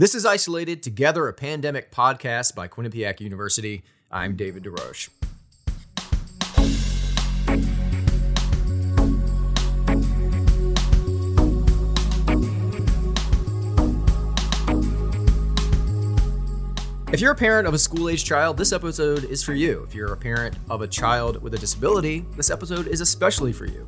This is Isolated Together, a pandemic podcast by Quinnipiac University. I'm David DeRoche. If you're a parent of a school age child, this episode is for you. If you're a parent of a child with a disability, this episode is especially for you.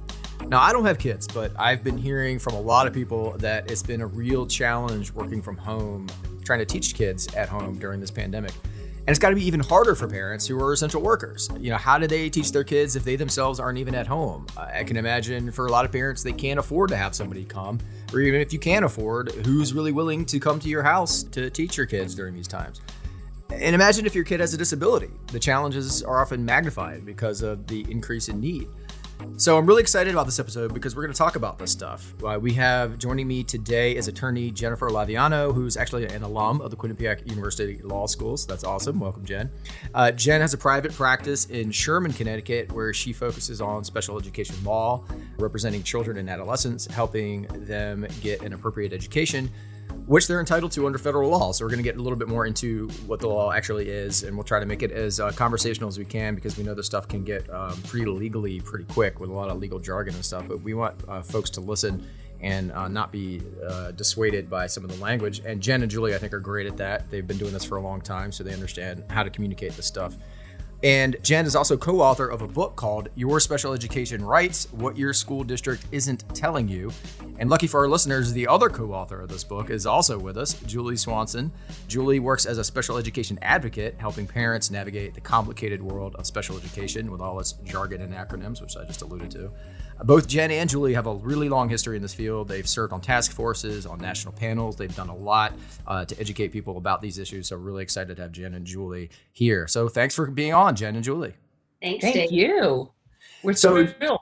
Now, I don't have kids, but I've been hearing from a lot of people that it's been a real challenge working from home, trying to teach kids at home during this pandemic. And it's got to be even harder for parents who are essential workers. You know, how do they teach their kids if they themselves aren't even at home? I can imagine for a lot of parents, they can't afford to have somebody come, or even if you can afford, who's really willing to come to your house to teach your kids during these times? And imagine if your kid has a disability. The challenges are often magnified because of the increase in need. So I'm really excited about this episode because we're going to talk about this stuff. Uh, we have joining me today is attorney Jennifer Laviano, who's actually an alum of the Quinnipiac University Law School. So that's awesome. Welcome, Jen. Uh, Jen has a private practice in Sherman, Connecticut, where she focuses on special education law, representing children and adolescents, helping them get an appropriate education which they're entitled to under federal law. So we're going to get a little bit more into what the law actually is, and we'll try to make it as uh, conversational as we can because we know this stuff can get um, pretty legally pretty quick with a lot of legal jargon and stuff. But we want uh, folks to listen and uh, not be uh, dissuaded by some of the language. And Jen and Julie, I think, are great at that. They've been doing this for a long time, so they understand how to communicate this stuff. And Jen is also co author of a book called Your Special Education Rights What Your School District Isn't Telling You. And lucky for our listeners, the other co author of this book is also with us, Julie Swanson. Julie works as a special education advocate, helping parents navigate the complicated world of special education with all its jargon and acronyms, which I just alluded to. Both Jen and Julie have a really long history in this field. They've served on task forces, on national panels. They've done a lot uh, to educate people about these issues. So, really excited to have Jen and Julie here. So, thanks for being on, Jen and Julie. Thanks, Thank Dave. you. We're So- so thrilled.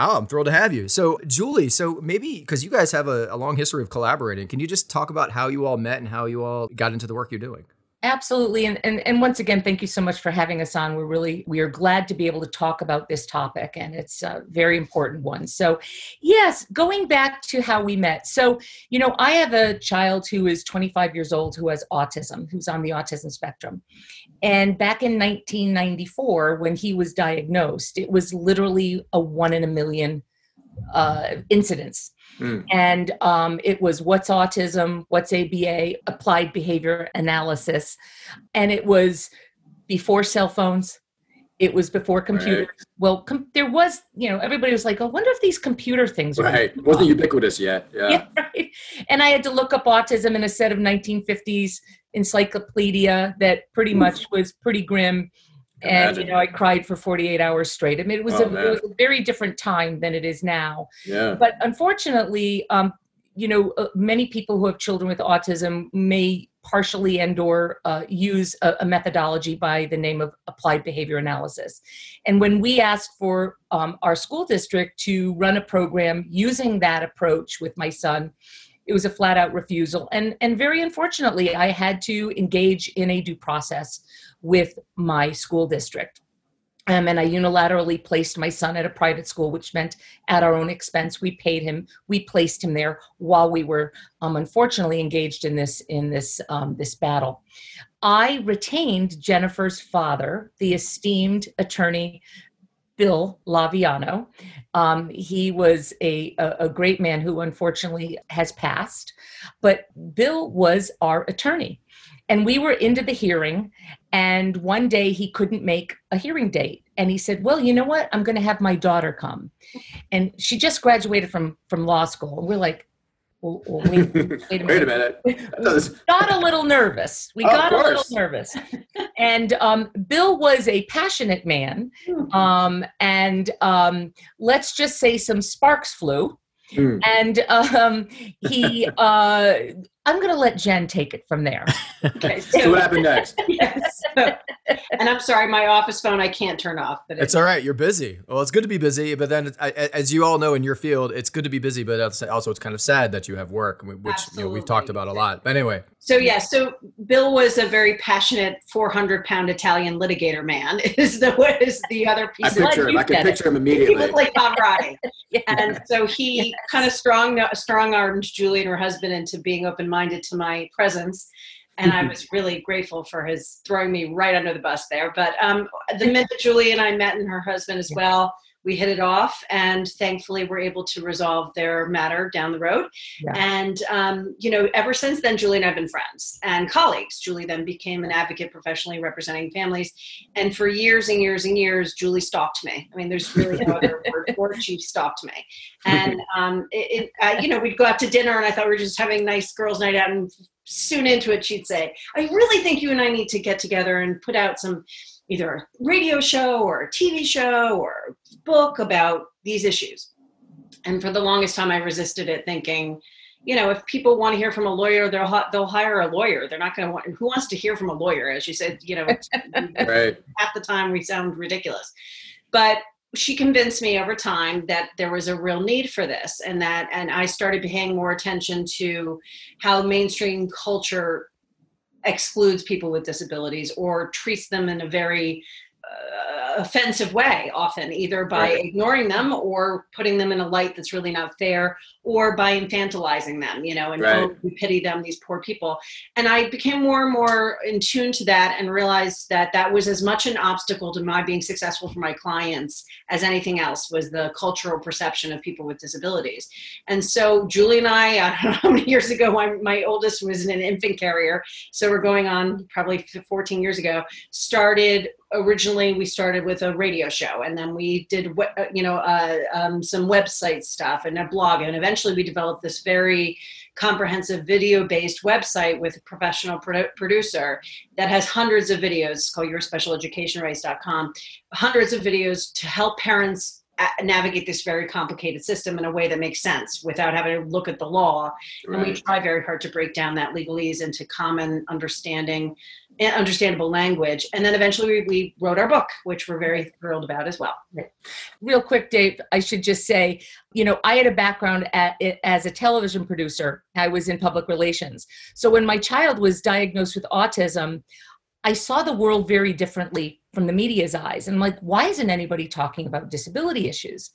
Oh, I'm thrilled to have you. So, Julie, so maybe because you guys have a, a long history of collaborating, can you just talk about how you all met and how you all got into the work you're doing? Absolutely. And, and and once again, thank you so much for having us on. We're really we are glad to be able to talk about this topic and it's a very important one. So yes, going back to how we met. So, you know, I have a child who is 25 years old who has autism, who's on the autism spectrum. And back in 1994, when he was diagnosed, it was literally a one in a million uh, incidents. Hmm. And um, it was what's autism, what's ABA, applied behavior analysis. And it was before cell phones. It was before computers. Well, com- there was, you know, everybody was like, I wonder if these computer things. Right. Wasn't ubiquitous yet. Yeah. Yeah, right. And I had to look up autism in a set of 1950s encyclopedia that pretty much was pretty grim. And you know, I cried for 48 hours straight. I mean, it was, Oh, a, it was a very different time than it is now. Yeah. But unfortunately, um, you know, uh, many people who have children with autism may partially and or uh, use a, a methodology by the name of applied behavior analysis. And when we asked for um, our school district to run a program using that approach with my son, it was a flat out refusal. And, and very unfortunately, I had to engage in a due process with my school district. Um, and I unilaterally placed my son at a private school, which meant at our own expense. We paid him. We placed him there while we were, um, unfortunately, engaged in this in this um, this battle. I retained Jennifer's father, the esteemed attorney Bill Laviano. Um, he was a, a, a great man who unfortunately has passed, but Bill was our attorney. And we were into the hearing, and one day he couldn't make a hearing date. And he said, Well, you know what? I'm going to have my daughter come. And she just graduated from, from law school. And we're like, well, well, wait, wait a Wait a minute does- got a little nervous. We Of got a little nervous. And um, Bill was a passionate man. Um, and um, let's just say some sparks flew. Hmm. And um, he, uh, I'm going to let Jen take it from there. Okay, So so, what happened next? yes. and I'm sorry, my office phone I can't turn off, but It's all right. You're busy. Well, it's good to be busy, but then, I- I- as you all know in your field, it's good to be busy, but also it's kind of sad that you have work, which you know, we've talked about a lot. But anyway, so yeah. So Bill was a very passionate 400 pound Italian litigator man. Is the what is the other I piece? of picture him. I can said it. picture him He immediately. looked like Pavarotti. Yeah. And so he kind of strong strong armed Julie and her husband into being open minded to my presence. And I was really grateful for his throwing me right under the bus there. But um, the minute Julie and I met and her husband as well, we hit it off and thankfully we're able to resolve their matter down the road. Yeah. and um, you know ever since then julie and i've been friends and colleagues. Julie then became an advocate professionally representing families. And for years and years and years julie stalked me. I mean there's really no other word for it. She stalked me. And um, it, it uh, you know we'd go out to dinner and i thought we were just having nice girls night out and soon into it she'd say i really think you and i need to get together and put out some either a radio show or a TV show or a book about these issues. And for the longest time, I resisted it, thinking, you know, if people want to hear from a lawyer, they'll they'll hire a lawyer. They're not going to want. Who wants to hear from a lawyer? As you said, you know, right. half the time we sound ridiculous. But she convinced me over time that there was a real need for this, and that, and I started paying more attention to how mainstream culture excludes people with disabilities or treats them in a very Uh, offensive way often either by right. ignoring them or putting them in a light that's really not fair or by infantilizing them you know and right. oh, we pity them these poor people and i became more and more in tune to that and realized that that was as much an obstacle to my being successful for my clients as anything else was the cultural perception of people with disabilities and so julie and i i don't know how many years ago my, my oldest was an infant carrier so we're going on probably 14 years ago started originally we started with a radio show and then we did uh, you know uh, um, some website stuff and a blog and eventually we developed this very comprehensive video based website with a professional produ- producer that has hundreds of videos. Called yourspecialeducationrights.com hundreds of videos to help parents navigate this very complicated system in a way that makes sense without having to look at the law. Right. And we try very hard to break down that legalese into common understanding eh, understandable language. And then eventually we, we, wrote our book, which we're very thrilled about as well. Real quick, Dave, I should just say, you know, I had a background at, as a television producer. I was in public relations. So when my child was diagnosed with autism, I saw the world very differently from the media's eyes. And I'm like, why isn't anybody talking about disability issues?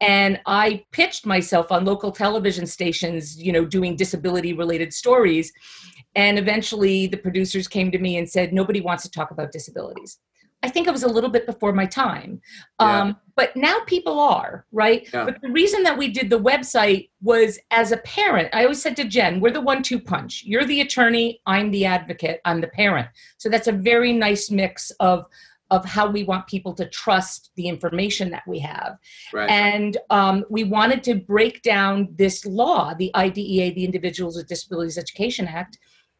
And I pitched myself on local television stations, you know, doing disability related stories. And eventually the producers came to me and said, nobody wants to talk about disabilities. I think it was a little bit before my time. Yeah. Um, but now people are, right? Yeah. But the reason that we did the website was as a parent, I always said to Jen, we're the one two punch. You're the attorney, I'm the advocate, I'm the parent. So that's a very nice mix of of how we want people to trust the information that we have. Right. And um, we wanted to break down this law, the IDEA, the Individuals with Disabilities Education Act,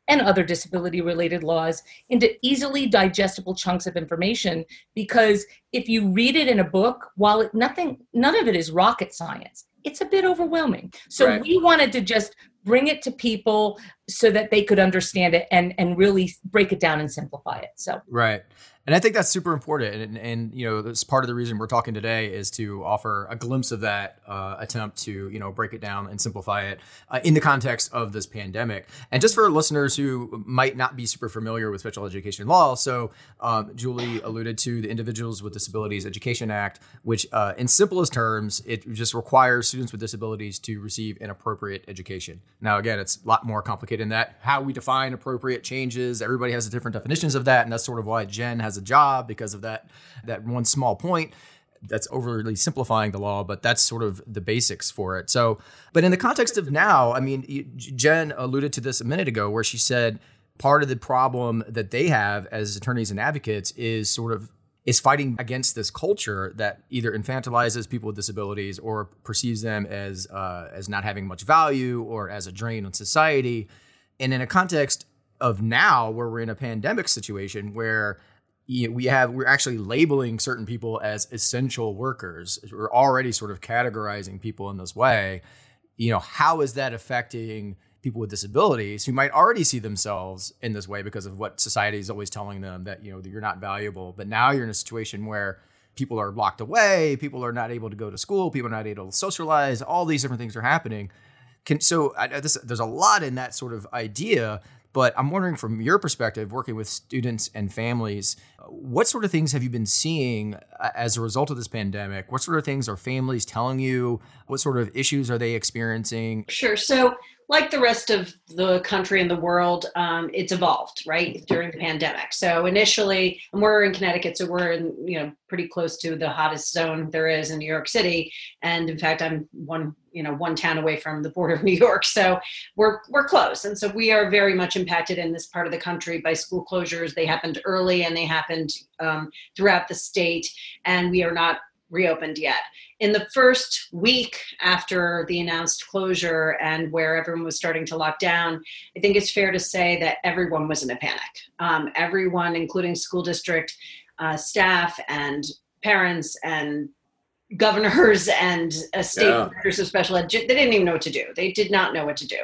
and other disability related laws into easily digestible chunks of information because if you read it in a book while it, nothing none of it is rocket science it's a bit overwhelming. So right. we wanted to just bring it to people so that they could understand it and and really break it down and simplify it so. Right and I think that's super important. And, and, you know, that's part of the reason we're talking today is to offer a glimpse of that uh, attempt to, you know, break it down and simplify it uh, in the context of this pandemic. And just for listeners who might not be super familiar with special education law, so um, Julie alluded to the Individuals with Disabilities Education Act, which, uh, in simplest terms, it just requires students with disabilities to receive an appropriate education. Now, again, it's a lot more complicated than that. How we define appropriate changes, everybody has different definitions of that. And that's sort of why Jen has has a job because of that that one small point that's overly simplifying the law, but that's sort of the basics for it. So, but in the context of now, I mean, Jen alluded to this a minute ago where she said part of the problem that they have as attorneys and advocates is sort of is fighting against this culture that either infantilizes people with disabilities or perceives them as uh, as not having much value or as a drain on society. And in a context of now, where we're in a pandemic situation where you know, we have we're actually labeling certain people as essential workers. We're already sort of categorizing people in this way. You know, how is that affecting people with disabilities who might already see themselves in this way because of what society is always telling them that you know that you're not valuable. But now you're in a situation where people are locked away, people are not able to go to school, people are not able to socialize. All these different things are happening. Can, so I, this, there's a lot in that sort of idea but I'm wondering from your perspective, working with students and families, what sort of things have you been seeing uh, as a result of this pandemic? What sort of things are families telling you? What sort of issues are they experiencing? Sure. So like the rest of the country and the world, um, it's evolved right during the pandemic. So initially, and we're in Connecticut, so we're in you know pretty close to the hottest zone there is in New York City, and in fact, I'm one you know one town away from the border of New York, so we're we're close, and so we are very much impacted in this part of the country by school closures. They happened early and they happened um, throughout the state, and we are not reopened yet. In the first week after the announced closure and where everyone was starting to lock down, I think it's fair to say that everyone was in a panic. Um, everyone, including school district uh, staff and parents and governors and uh, state Yeah. directors of special ed they didn't even know what to do. They did not know what to do.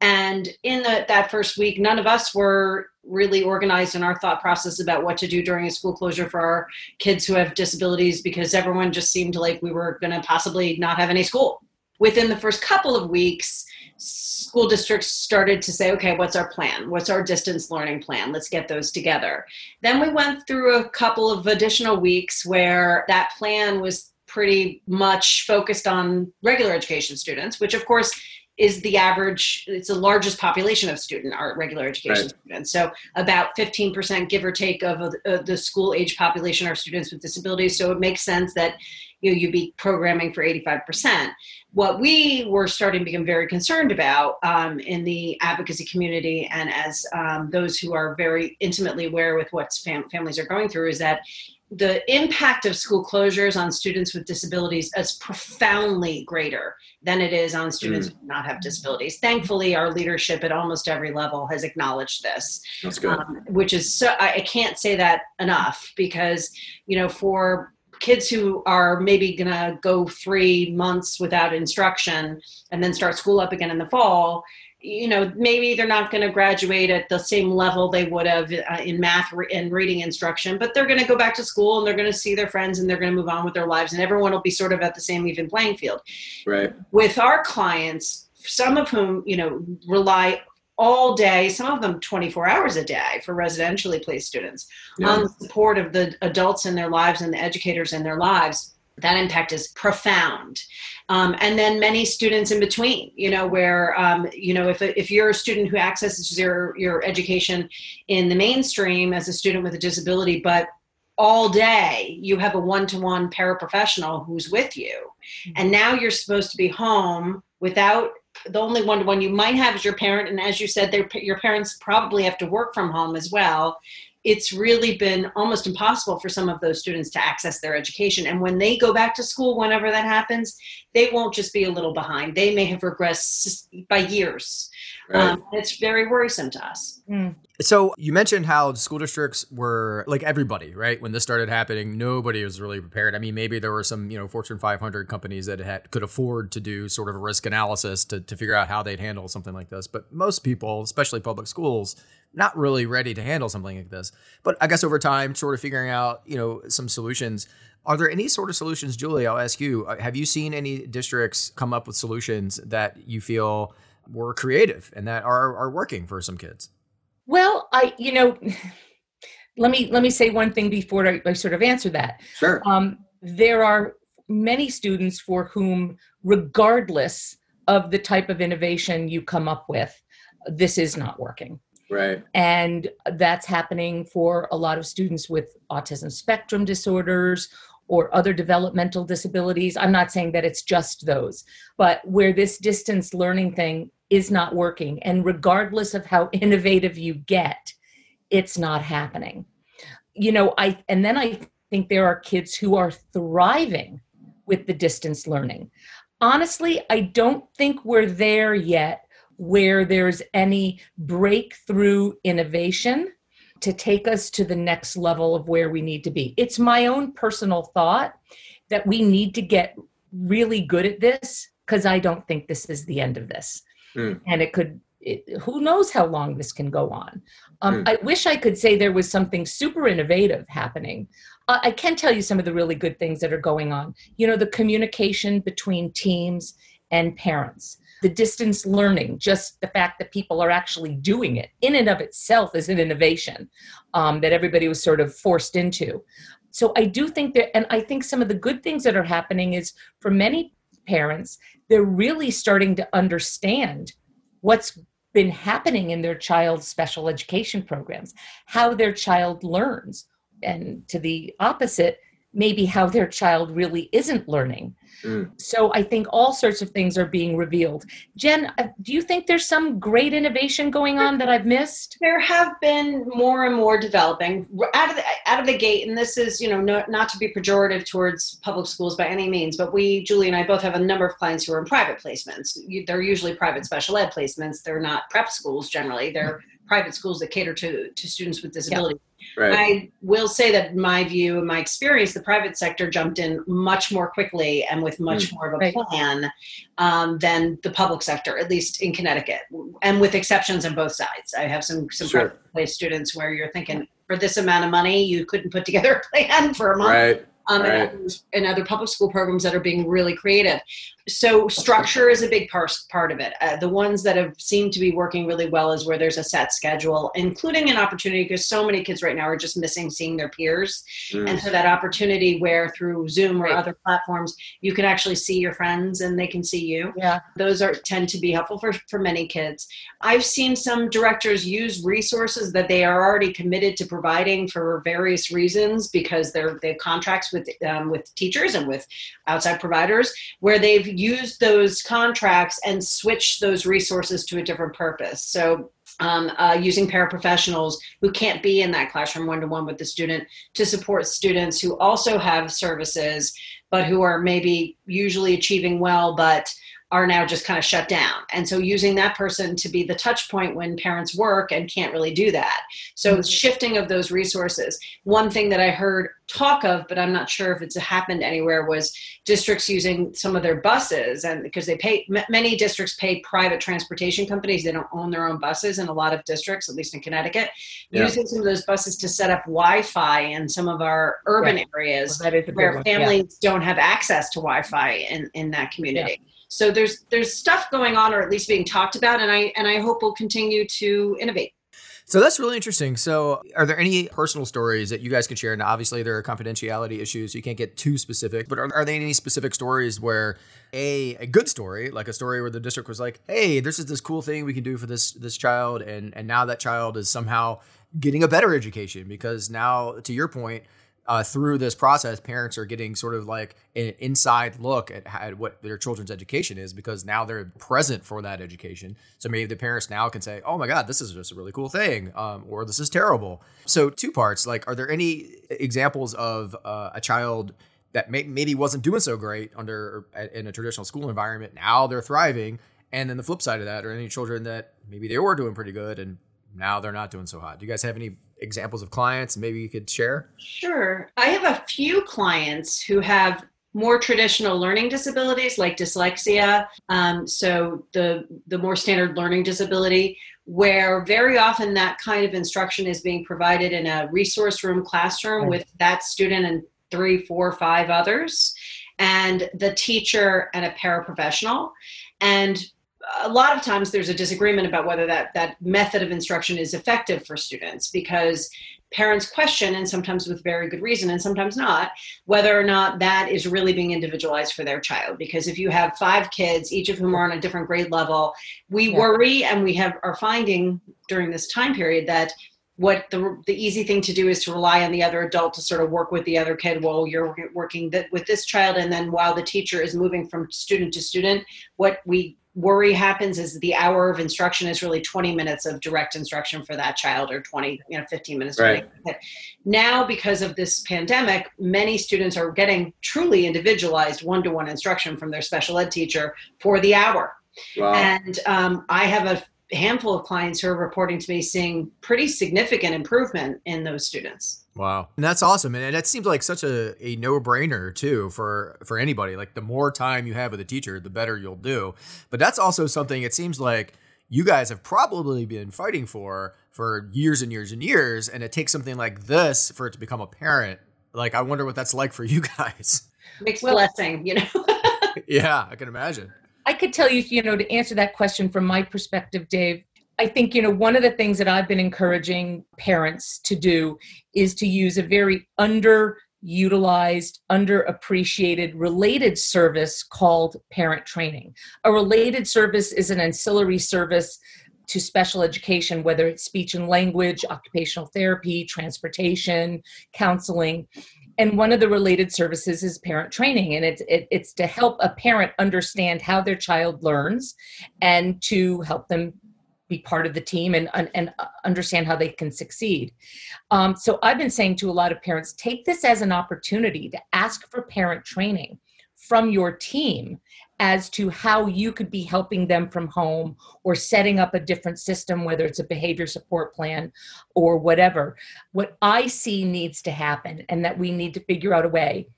And in the, that first week none of us were really organized in our thought process about what to do during a school closure for our kids who have disabilities because everyone just seemed like we were going to possibly not have any school. Within the first couple of weeks school districts started to say okay what's our plan? What's our distance learning plan? Let's get those together. Then we went through a couple of additional weeks where that plan was pretty much focused on regular education students, which of course is the average, it's the largest population of student are regular education Right. students. So about 15% give or take of uh, the school age population are students with disabilities. So it makes sense that you know, you'd be programming for 85%. What we were starting to become very concerned about um, in the advocacy community and as um, those who are very intimately aware with what fam- families are going through is that the impact of school closures on students with disabilities is profoundly greater than it is on students who do not have disabilities. Thankfully, our leadership at almost every level has acknowledged this That's good. um, which is so I, I can't say that enough because you know for kids who are maybe gonna go three months without instruction and then start school up again in the fall you know maybe they're not going to graduate at the same level they would have uh, in math re- and reading instruction but they're going to go back to school and they're going to see their friends and they're going to move on with their lives and everyone will be sort of at the same even playing field right. with our clients, some of whom, you know, rely all day, some of them 24 hours a day for residentially placed students Yeah. on the support of the adults in their lives and the educators in their lives. That impact is profound. Um, and then many students in between, you know, where, um, you know, if, if you're a student who accesses your, your education in the mainstream as a student with a disability, but all day you have a one-to-one paraprofessional who's with you. And now you're supposed to be home without the only one-to-one you might have is your parent. And as you said their, your parents probably have to work from home as well it's really been almost impossible for some of those students to access their education. And when they go back to school whenever that happens they won't just be a little behind. They may have regressed by years Right. um, it's very worrisome to us Mm. So you mentioned how school districts were like everybody, right? When this started happening, nobody was really prepared. I mean, maybe there were some, you know, Fortune 500 companies that had, could afford to do sort of a risk analysis to, to figure out how they'd handle something like this. But most people, especially public schools, not really ready to handle something like this. But I guess over time, sort of figuring out, you know, some solutions. Are there any sort of solutions, Julie? I'll ask you. uh, Have you seen any districts come up with solutions that you feel were creative and that are, are working for some kids? Well, I, you know, let me let me say one thing before I, I sort of answer that. Sure. Um, there are many students for whom, regardless of the type of innovation you come up with, this is not working. Right. And that's happening for a lot of students with autism spectrum disorders or other developmental disabilities. I'm not saying that it's just those, but where this distance learning thing is not working. And regardless of how innovative you get, it's not happening. You know, I, and then I think there are kids who are thriving with the distance learning. Honestly, I don't think we're there yet where there's any breakthrough innovation to take us to the next level of where we need to be. It's my own personal thought that we need to get really good at this because I don't think this is the end of this. Hmm. And it could, it, who knows how long this can go on. Um, Hmm. I wish I could say there was something super innovative happening. Uh, I can tell you some of the really good things that are going on. You know, the communication between teams and parents the distance learning, just the fact that people are actually doing it in and of itself is an innovation um, that everybody was sort of forced into. So I do think that, and I think some of the good things that are happening is for many parents, they're really starting to understand what's been happening in their child's special education programs, how their child learns, and to the opposite, maybe how their child really isn't learning. Mm. So I think all sorts of things are being revealed. Jen, uh, do you think there's some great innovation going on that I've missed? There have been more and more developing out of the, out of the gate, and this is you know no, not to be pejorative towards public schools by any means, but we Julie and I both have a number of clients who are in private placements. They're usually private special ed placements. They're not prep schools generally. They're private schools that cater to to students with disabilities. Yeah. Right. I will say that my view and my experience, the private sector jumped in much more quickly and with much mm, more of a right. plan um, than the public sector, at least in Connecticut, and with exceptions on both sides. I have some some sure. private students where you're thinking for this amount of money, you couldn't put together a plan for a month. Right um, right. and, and, other public school programs that are being really creative. So structure is a big part part of it. Uh, the ones that have seemed to be working really well is where there's a set schedule, including an opportunity because so many kids right now are just missing seeing their peers, mm. and so that opportunity where through Zoom or right. other platforms you can actually see your friends and they can see you. Yeah, those are tend to be helpful for for many kids. I've seen some directors use resources that they are already committed to providing for various reasons because they're they have contracts with um, with teachers and with outside providers where they've used those contracts and switch those resources to a different purpose. So um, uh, using paraprofessionals who can't be in that classroom one to one with the student to support students who also have services, but who are maybe usually achieving well, but are now just kind of shut down. And so using that person to be the touch point when parents work and can't really do that. So mm-hmm. shifting of those resources. One thing that I heard talk of, but I'm not sure if it's happened anywhere, was districts using some of their buses and because they pay many districts pay private transportation companies. They don't own their own buses in a lot of districts, at least in Connecticut, yeah. using some of those buses to set up Wi-Fi in some of our urban right. areas well, where families yeah. don't have access to Wi-Fi in, in that community. Yeah so there's there's stuff going on or at least being talked about and i and i hope we'll continue to innovate so that's really interesting. So, are there any personal stories that you guys can share? Now, obviously, there are confidentiality issues, so you can't get too specific. But are, are there any specific stories where a a good story, like a story where the district was like, "Hey, this is this cool thing we can do for this this child," and and now that child is somehow getting a better education because now, to your point, uh, through this process, parents are getting sort of like an inside look at, at, what their children's education is because now they're present for that education. So maybe the parents now can say, "Oh my God, this is just a really cool thing," um, or "This is terrible." So two parts. Like, are there any examples of uh, a child that may, maybe wasn't doing so great under in a traditional school environment? Now they're thriving, and then the flip side of that, are any children that maybe they were doing pretty good and now they're not doing so hot? Do you guys have any examples of clients maybe you could share? Sure. I have a few clients who have more traditional learning disabilities like dyslexia um, so the the more standard learning disability where very often that kind of instruction is being provided in a resource room classroom right. with that student and three four five others and the teacher and a paraprofessional and a lot of times there's a disagreement about whether that that method of instruction is effective for students because parents question and sometimes with very good reason and sometimes not whether or not that is really being individualized for their child because if you have five kids each of whom are on a different grade level we yeah. worry and we have are finding during this time period that what the, the easy thing to do is to rely on the other adult to sort of work with the other kid while you're working th- with this child and then while the teacher is moving from student to student what we worry happens is the hour of instruction is really 20 minutes of direct instruction for that child or 20 you know 15 minutes right. now because of this pandemic many students are getting truly individualized one-to-one instruction from their special ed teacher for the hour wow. and um, i have a handful of clients who are reporting to me seeing pretty significant improvement in those students Wow. And that's awesome. And that seems like such a, a no-brainer too for for anybody. Like the more time you have with a teacher, the better you'll do. But that's also something it seems like you guys have probably been fighting for for years and years and years and it takes something like this for it to become apparent. Like I wonder what that's like for you guys. Mixed well, blessing, you know. yeah, I can imagine. I could tell you, you know, to answer that question from my perspective, Dave, I think, you know, one of the things that I've been encouraging parents to do is to use a very underutilized, underappreciated, related service called parent training. A related service is an ancillary service to special education, whether it's speech and language, occupational therapy, transportation, counseling. And one of the related services is parent training, and it's it, it's to help a parent understand how their child learns, and to help them be part of the team and, and, and understand how they can succeed. Um, so I've been saying to a lot of parents, take this as an opportunity to ask for parent training from your team as to how you could be helping them from home or setting up a different system, whether it's a behavior support plan or whatever. What I see needs to happen and that we need to figure out a way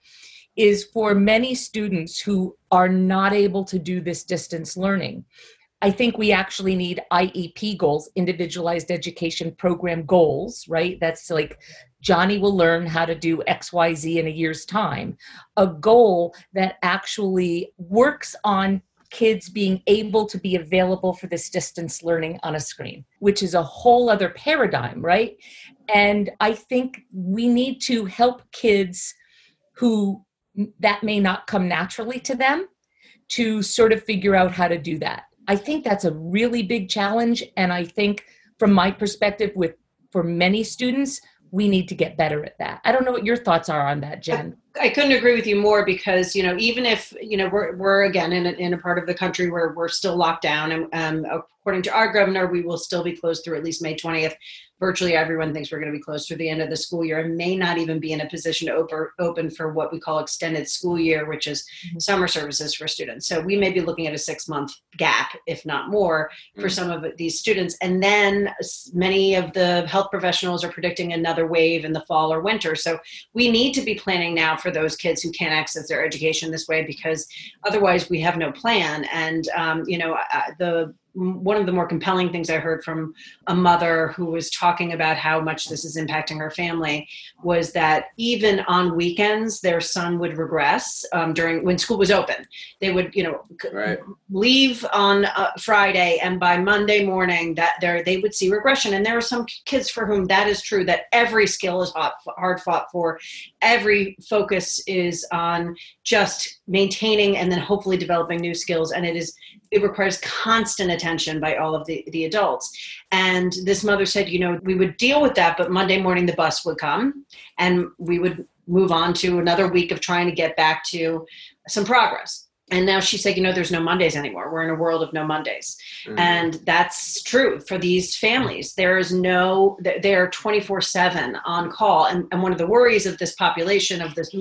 is for many students who are not able to do this distance learning I think we actually need IEP goals, individualized education program goals, right? That's like Johnny will learn how to do XYZ in a year's time. A goal that actually works on kids being able to be available for this distance learning on a screen, which is a whole other paradigm, right? And I think we need to help kids who that may not come naturally to them to sort of figure out how to do that I think that's a really big challenge. And I think, from my perspective, with for many students, we need to get better at that. I don't know what your thoughts are on that, Jen. I couldn't agree with you more because you know even if you know we're we're again in a, in a part of the country where we're still locked down and um, according to our governor we will still be closed through at least May 20th virtually everyone thinks we're going to be closed through the end of the school year and may not even be in a position to open, open for what we call extended school year, which is mm-hmm. summer services for students. So we may be looking at a six month gap, if not more, for mm-hmm. some of these students. And then many of the health professionals are predicting another wave in the fall or winter. So we need to be planning now for those kids who can't access their education this way because otherwise we have no plan. And, um, you know, uh, the one of the more compelling things I heard from a mother who was talking about how much this is impacting her family was that even on weekends, their son would regress um, during when school was open. They would, you know, right. leave on uh, Friday, and by Monday morning, that there they would see regression. And there are some kids for whom that is true. That every skill is hard fought for. Every focus is on just maintaining and then hopefully developing new skills, and it is it requires constant attention by all of the, the adults. And this mother said, you know, we would deal with that, but Monday morning the bus would come and we would move on to another week of trying to get back to some progress. And now she said, you know, there's no Mondays anymore. We're in a world of no Mondays. Mm-hmm. And that's true for these families. There is no, they're 24 7 on call. And, and one of the worries of this population, of this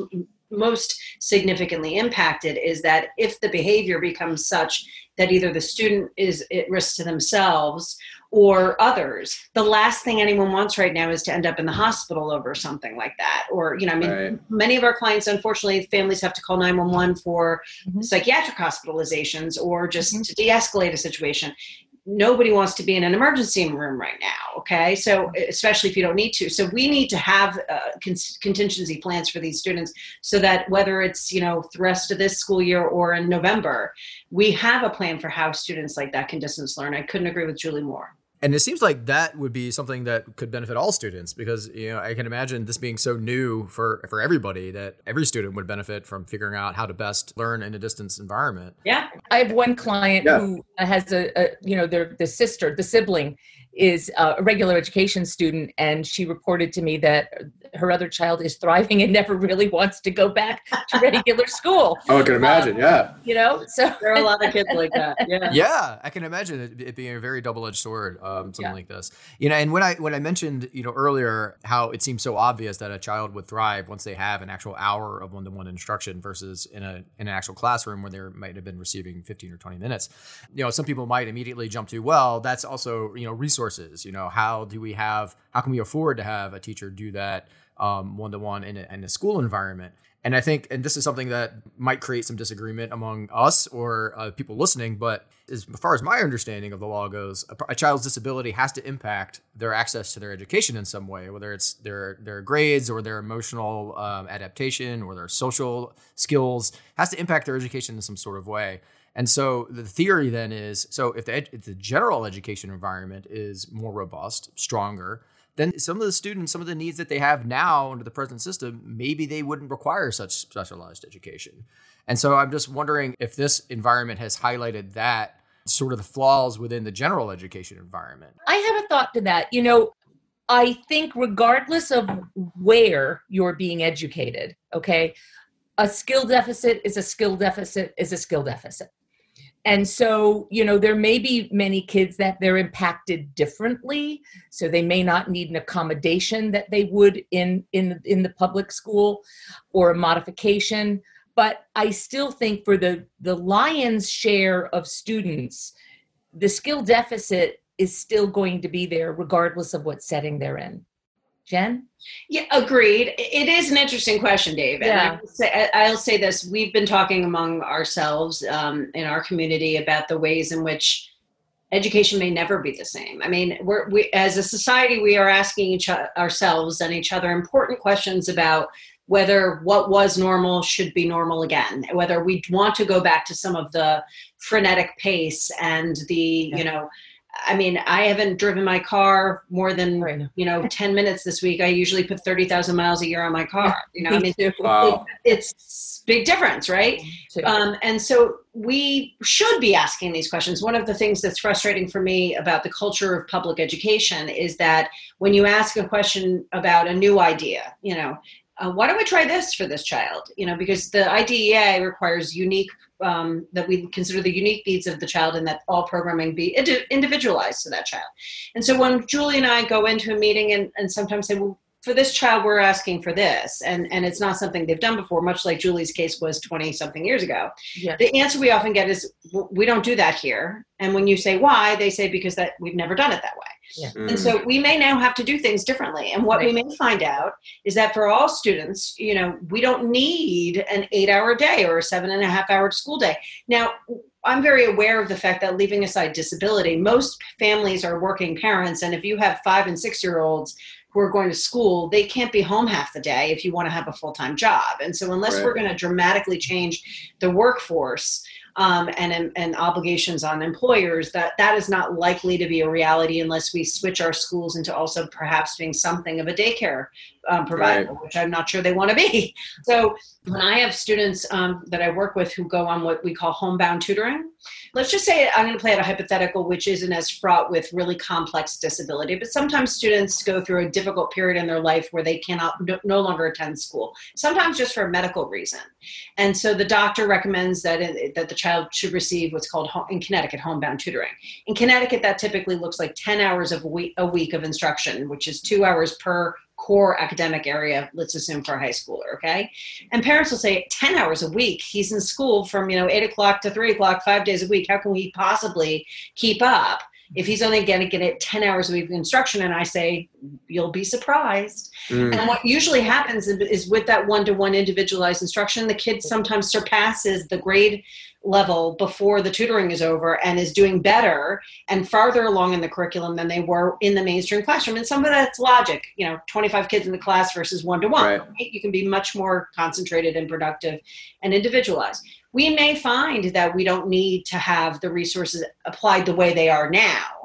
most significantly impacted, is that if the behavior becomes such that either the student is at risk to themselves or others. The last thing anyone wants right now is to end up in the hospital over something like that. Or, you know, I mean, right. many of our clients, unfortunately, families have to call 911 for mm-hmm. psychiatric hospitalizations or just mm-hmm. to de escalate a situation nobody wants to be in an emergency room right now okay? So especially if you don't need to. So we need to have uh, con- contingency plans for these students so that whether it's you know the rest of this school year or in november we have a plan for how students like that can distance learn. I couldn't agree with julie more and it seems like that would be something that could benefit all students because you know I can imagine this being so new for for everybody that every student would benefit from figuring out how to best learn in a distance environment. Yeah, I have one client yeah. who has a, a you know their the sister the sibling is a regular education student and she reported to me that her other child is thriving and never really wants to go back to regular school. Oh, I can imagine. Um, yeah. You know, so there are a lot of kids like that. Yeah. Yeah, I can imagine it, it being a very double-edged sword, um, something yeah. like this. You know, and when I when I mentioned you know earlier how it seems so obvious that a child would thrive once they have an actual hour of one-to-one instruction versus in a in an actual classroom where they might have been receiving 15 or 20 minutes. You know, some people might immediately jump to, well, that's also you know resources. You know, how do we have how can we afford to have a teacher do that? one to one in a school environment. And I think, and this is something that might create some disagreement among us or uh, people listening, but as far as my understanding of the law goes, a, a, child's disability has to impact their access to their education in some way, whether it's their their grades or their emotional um, adaptation or their social skills, has to impact their education in some sort of way. And so the theory then is, so if the, if the general education environment is more robust, stronger, then some of the students, some of the needs that they have now under the present system, maybe they wouldn't require such specialized education. And so I'm just wondering if this environment has highlighted that sort of the flaws within the general education environment. I have a thought to that. You know, I think regardless of where you're being educated, okay, a skill deficit is a skill deficit is a skill deficit. And so, you know, there may be many kids that they're impacted differently, so they may not need an accommodation that they would in in in the public school or a modification, but I still think for the the lion's share of students, the skill deficit is still going to be there regardless of what setting they're in. Jen? Yeah, agreed. It is an interesting question, Dave. Yeah. I'll say, I'll say this: we've been talking among ourselves um, in our community about the ways in which education may never be the same. I mean, we're we as a society, we are asking each ourselves and each other important questions about whether what was normal should be normal again, whether we want to go back to some of the frenetic pace and the yeah. you know I mean, I haven't driven my car more than right. you know ten minutes this week. I usually put thirty thousand miles a year on my car. You know, I mean, wow. it, it's big difference, right? Um, and so we should be asking these questions. One of the things that's frustrating for me about the culture of public education is that when you ask a question about a new idea, you know, uh, why don't we try this for this child? You know, because the IDEA requires unique um, that we consider the unique needs of the child and that all programming be individualized to that child. And so when Julie and I go into a meeting and, and sometimes say, well, for this child, we're asking for this, and, and it's not something they've done before, much like Julie's case was 20 something years ago. Yeah. The answer we often get is, we don't do that here. And when you say why, they say because that we've never done it that way. Yeah. Mm. And so we may now have to do things differently. And what right. we may find out is that for all students, you know, we don't need an eight hour day or a seven and a half hour school day. Now, I'm very aware of the fact that leaving aside disability, most families are working parents. And if you have five and six year olds, who are going to school, they can't be home half the day if you want to have a full time job. And so, unless right. we're going to dramatically change the workforce, um, and, and obligations on employers, that that is not likely to be a reality unless we switch our schools into also perhaps being something of a daycare um, provider, right. which I'm not sure they want to be. So when I have students um, that I work with who go on what we call homebound tutoring, let's just say I'm going to play out a hypothetical which isn't as fraught with really complex disability, but sometimes students go through a difficult period in their life where they cannot no, no longer attend school, sometimes just for a medical reason. And so the doctor recommends that, it, that the child should receive what's called home, in Connecticut homebound tutoring. In Connecticut, that typically looks like 10 hours of week, a week of instruction, which is two hours per core academic area let's assume for a high schooler okay? And parents will say 10 hours a week he's in school from you know 8 o'clock to 3 o'clock five days a week. How can we possibly keep up if he's only going to get it 10 hours a week of instruction? And i say you'll be surprised. Mm. and what usually happens is with that one-to-one individualized instruction the kid sometimes surpasses the grade level before the tutoring is over and is doing better and farther along in the curriculum than they were in the mainstream classroom. And some of that's logic you know 25 kids in the class versus one-to-one you can be much more concentrated and productive and individualized. We may find that we don't need to have the resources applied the way they are now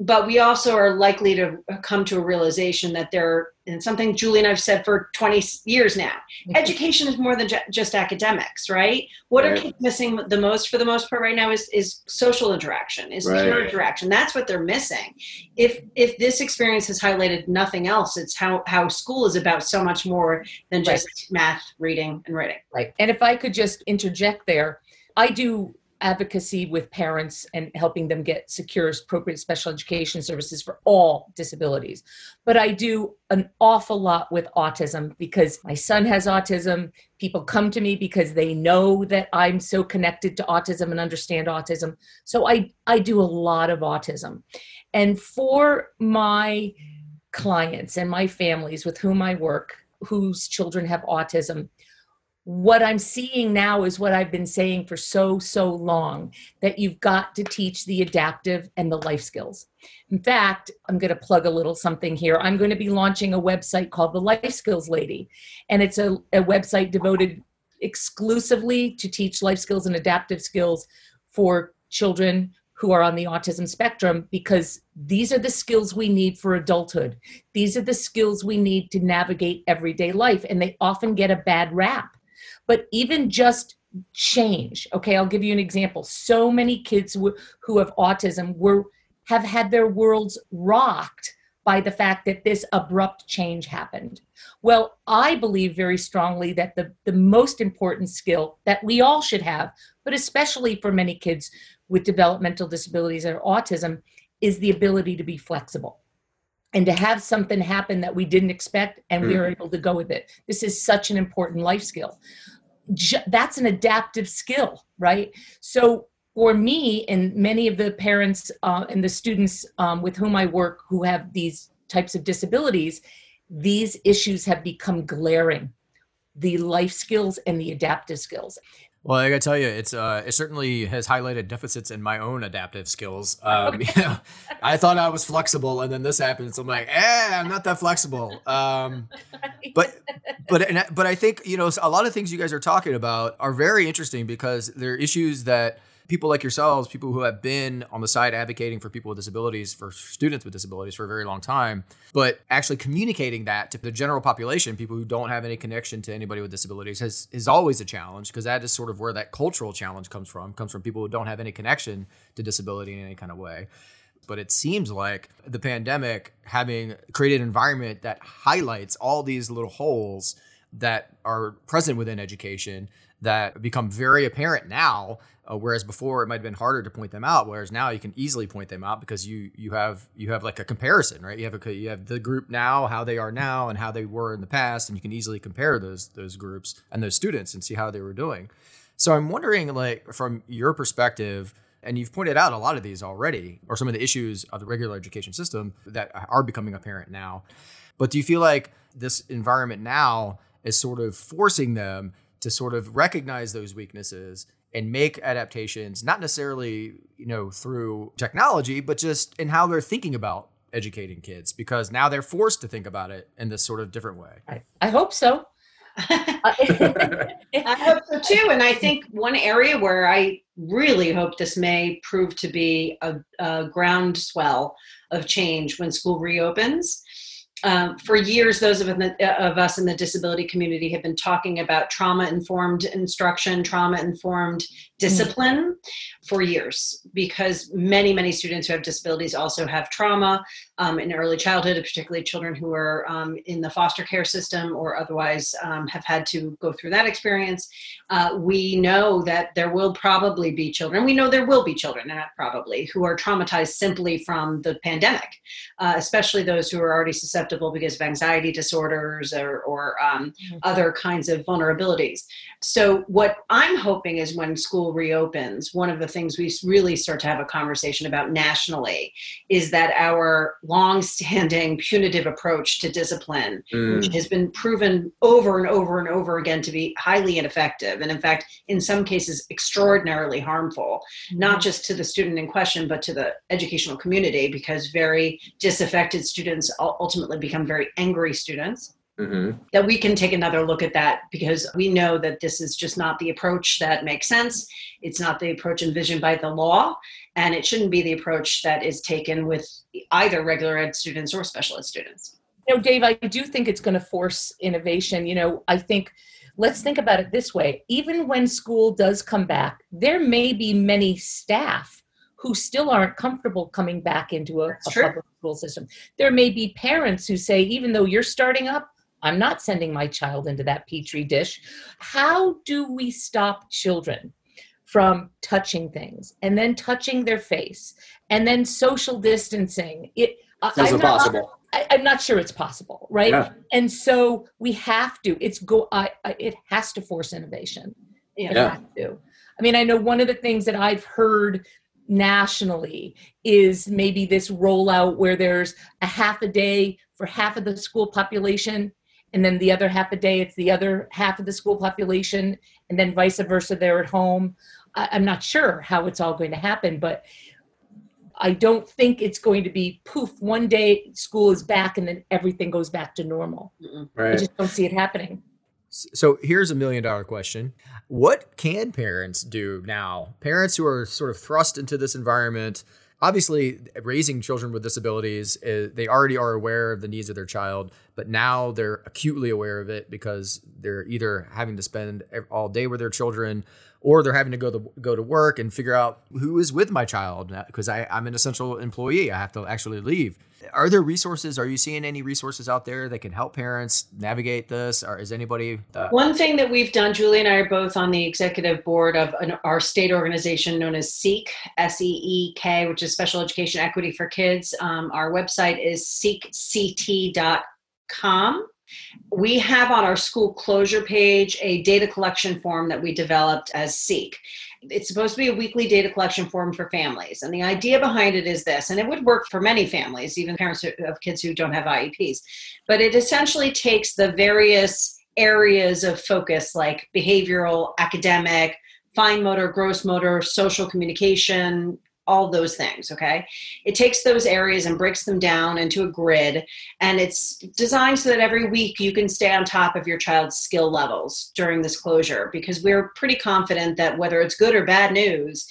but we also are likely to come to a realization that there and something julie and i've said for 20 years now mm-hmm. education is more than ju- just academics right what right. are kids missing the most for the most part right now is is social interaction is right. peer interaction that's what they're missing if if this experience has highlighted nothing else it's how how school is about so much more than just right. math reading and writing right and if i could just interject there i do advocacy with parents and helping them get secure, appropriate special education services for all disabilities. But I do an awful lot with autism because my son has autism. People come to me because they know that I'm so connected to autism and understand autism. So I, I do a lot of autism. And for my clients and my families with whom I work, whose children have autism, what I'm seeing now is what I've been saying for so, so long that you've got to teach the adaptive and the life skills. In fact, I'm going to plug a little something here. I'm going to be launching a website called The Life Skills Lady, and it's a, a website devoted exclusively to teach life skills and adaptive skills for children who are on the autism spectrum because these are the skills we need for adulthood. These are the skills we need to navigate everyday life, and they often get a bad rap. But even just change, okay, I'll give you an example. So many kids who, who have autism were have had their worlds rocked by the fact that this abrupt change happened. Well, I believe very strongly that the, the most important skill that we all should have, but especially for many kids with developmental disabilities or autism, is the ability to be flexible and to have something happen that we didn't expect and we were Mm. able to go with it. This is such an important life skill. Ju- That's an adaptive skill, right? So for me and many of the parents uh, and the students um, with whom I work who have these types of disabilities, these issues have become glaring the life skills and the adaptive skills. Well, I gotta tell you, it's uh, it certainly has highlighted deficits in my own adaptive skills. Um, you know, I thought I was flexible, and then this happens. I'm like, eh, I'm not that flexible. Um, but but and, I- but I think you know a lot of things you guys are talking about are very interesting because they're issues that people like yourselves, people who have been on the side advocating for people with disabilities, for students with disabilities for a very long time, but actually communicating that to the general population, people who don't have any connection to anybody with disabilities, has is always a challenge because that is sort of where that cultural challenge comes from. Comes from people who don't have any connection to disability in any kind of way but it seems like the pandemic having created an environment that highlights all these little holes that are present within education that become very apparent now uh, whereas before it might have been harder to point them out whereas now you can easily point them out because you you have you have like a comparison right you have a you have the group now how they are now and how they were in the past and you can easily compare those those groups and those students and see how they were doing so i'm wondering like from your perspective and you've pointed out a lot of these already, or some of the issues of the regular education system that are becoming apparent now. But do you feel like this environment now is sort of forcing them to sort of recognize those weaknesses and make adaptations, not necessarily, you know, through technology, but just in how they're thinking about educating kids because now they're forced to think about it in this sort of different way. I, I hope so. I hope so too. And I think one area where I really hope this may prove to be a, a groundswell of change when school reopens. Um, for years, those of, the, of us in the disability community have been talking about trauma informed instruction, trauma informed discipline for years because many, many students who have disabilities also have trauma um, in early childhood, particularly children who are um, in the foster care system or otherwise um, have had to go through that experience. Uh, we know that there will probably be children, we know there will be children, not probably, who are traumatized simply from the pandemic, uh, especially those who are already susceptible because of anxiety disorders or, or um, other kinds of vulnerabilities. So, what I'm hoping is when school reopens, one of the things we really start to have a conversation about nationally is that our long-standing punitive approach to discipline, Mm. which has been proven over and over and over again to be highly ineffective, and in fact, in some cases, extraordinarily harmful, not just to the student in question, but to the educational community, because very disaffected students ultimately become very angry students Mhm. that we can take another look at that because we know that this is just not the approach that makes sense. It's not the approach envisioned by the law, and it shouldn't be the approach that is taken with either regular ed students or special ed students. you know, Dave, I do think it's going to force innovation. You know, I think let's think about it this way: even when school does come back, there may be many staff who still aren't comfortable coming back into a, a public school system. There may be parents who say, even though you're starting up, I'm not sending my child into that petri dish. How do we stop children? From touching things and then touching their face and then social distancing. It I- Feels I'm not- impossible. I, I'm not sure it's possible, right? Yeah. And so we have to. It's go. I, I it has to force innovation. It Yeah. has to. I mean, I know one of the things that I've heard nationally is maybe this rollout where there's a half a day for half of the school population, and then the other half a day it's the other half of the school population, and then vice versa. They're at home. I, I'm not sure how it's all going to happen, but I don't think it's going to be poof, one day school is back and then everything goes back to normal. I just don't see it happening. So here's a million dollar question. What can parents do now? Parents who are sort of thrust into this environment, obviously raising children with disabilities, uh, they already are aware of the needs of their child, but now they're acutely aware of it because they're either having to spend all day with their children or they're having to go to go to work and figure out who is with my child because I'm an essential employee. I have to actually leave. Are there resources? Are you seeing any resources out there that can help parents navigate this? Or is anybody? Uh... One thing that we've done, Julie and I are both on the executive board of an, our state organization known as SEEK, S E E K, which is Special Education Equity for Kids. Um, our website is seekct.com we have on our school closure page a data collection form that we developed as Seek. It's supposed to be a weekly data collection form for families. And the idea behind it is this, and it would work for many families, even parents of kids who don't have IEPs, but it essentially takes the various areas of focus like behavioral, academic, fine motor, gross motor, social communication, all those things okay? It takes those areas and breaks them down into a grid and it's designed so that every week you can stay on top of your child's skill levels during this closure because we're pretty confident that whether it's good or bad news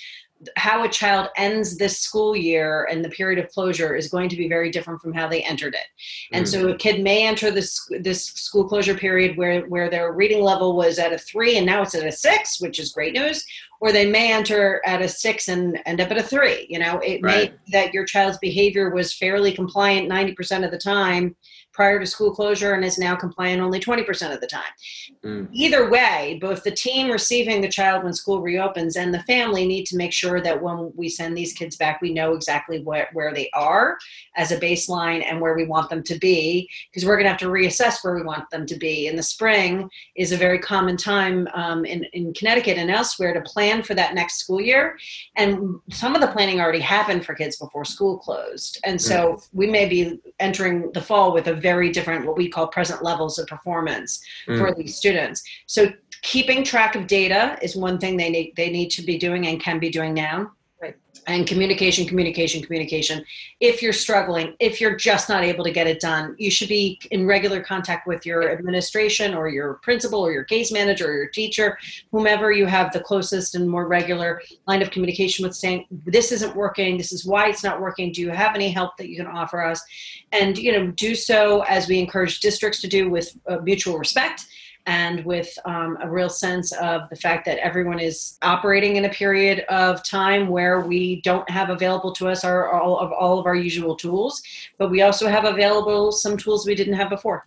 how a child ends this school year and the period of closure is going to be very different from how they entered it. And mm. so a kid may enter this this school closure period where where their reading level was at a 3 and now it's at a 6, which is great news, or they may enter at a 6 and end up at a 3. You know, it right. may that your child's behavior was fairly compliant 90% of the time prior to school closure and is now compliant only 20% of the time. Mm. Either way, both the team receiving the child when school reopens and the family need to make sure that when we send these kids back, we know exactly where, where they are as a baseline and where we want them to be, because we're going to have to reassess where we want them to be. In the spring is a very common time um, in, in Connecticut and elsewhere to plan for that next school year. And some of the planning already happened for kids before school closed. And so mm. we may be entering the fall with a very different what we call present levels of performance mm. for these students so keeping track of data is one thing they need they need to be doing and can be doing now and communication, communication, communication. If you're struggling, if you're just not able to get it done, you should be in regular contact with your administration or your principal or your case manager or your teacher, whomever you have the closest and more regular line of communication with, saying, This isn't working. This is why it's not working. Do you have any help that you can offer us? And, you know, do so as we encourage districts to do with uh, mutual respect and with um, a real sense of the fact that everyone is operating in a period of time where we don't have available to us our, all of all of our usual tools, but we also have available some tools we didn't have before.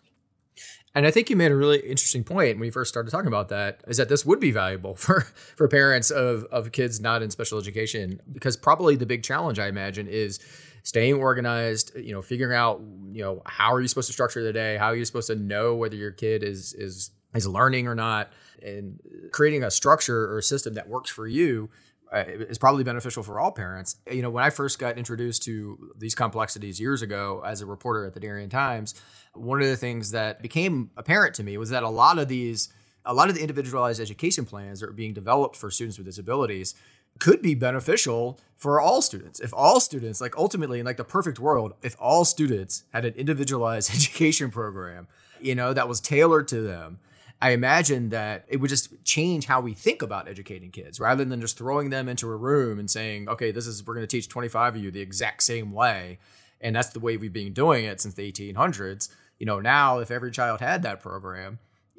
And I think you made a really interesting point when we first started talking about that is that this would be valuable for, for parents of, of kids not in special education because probably the big challenge I imagine is staying organized, you know, figuring out, you know, how are you supposed to structure the day? How are you supposed to know whether your kid is is is learning or not, and creating a structure or a system that works for you uh, is probably beneficial for all parents. You know, when I first got introduced to these complexities years ago as a reporter at the Darien Times, one of the things that became apparent to me was that a lot of these, a lot of the individualized education plans that are being developed for students with disabilities could be beneficial for all students. If all students, like ultimately in like the perfect world, if all students had an individualized education program, you know, that was tailored to them I imagine that it would just change how we think about educating kids rather than just throwing them into a room and saying, okay, this is, we're going to teach 25 of you the exact same way. And that's the way we've been doing it since the 1800s. You know, now if every child had that program,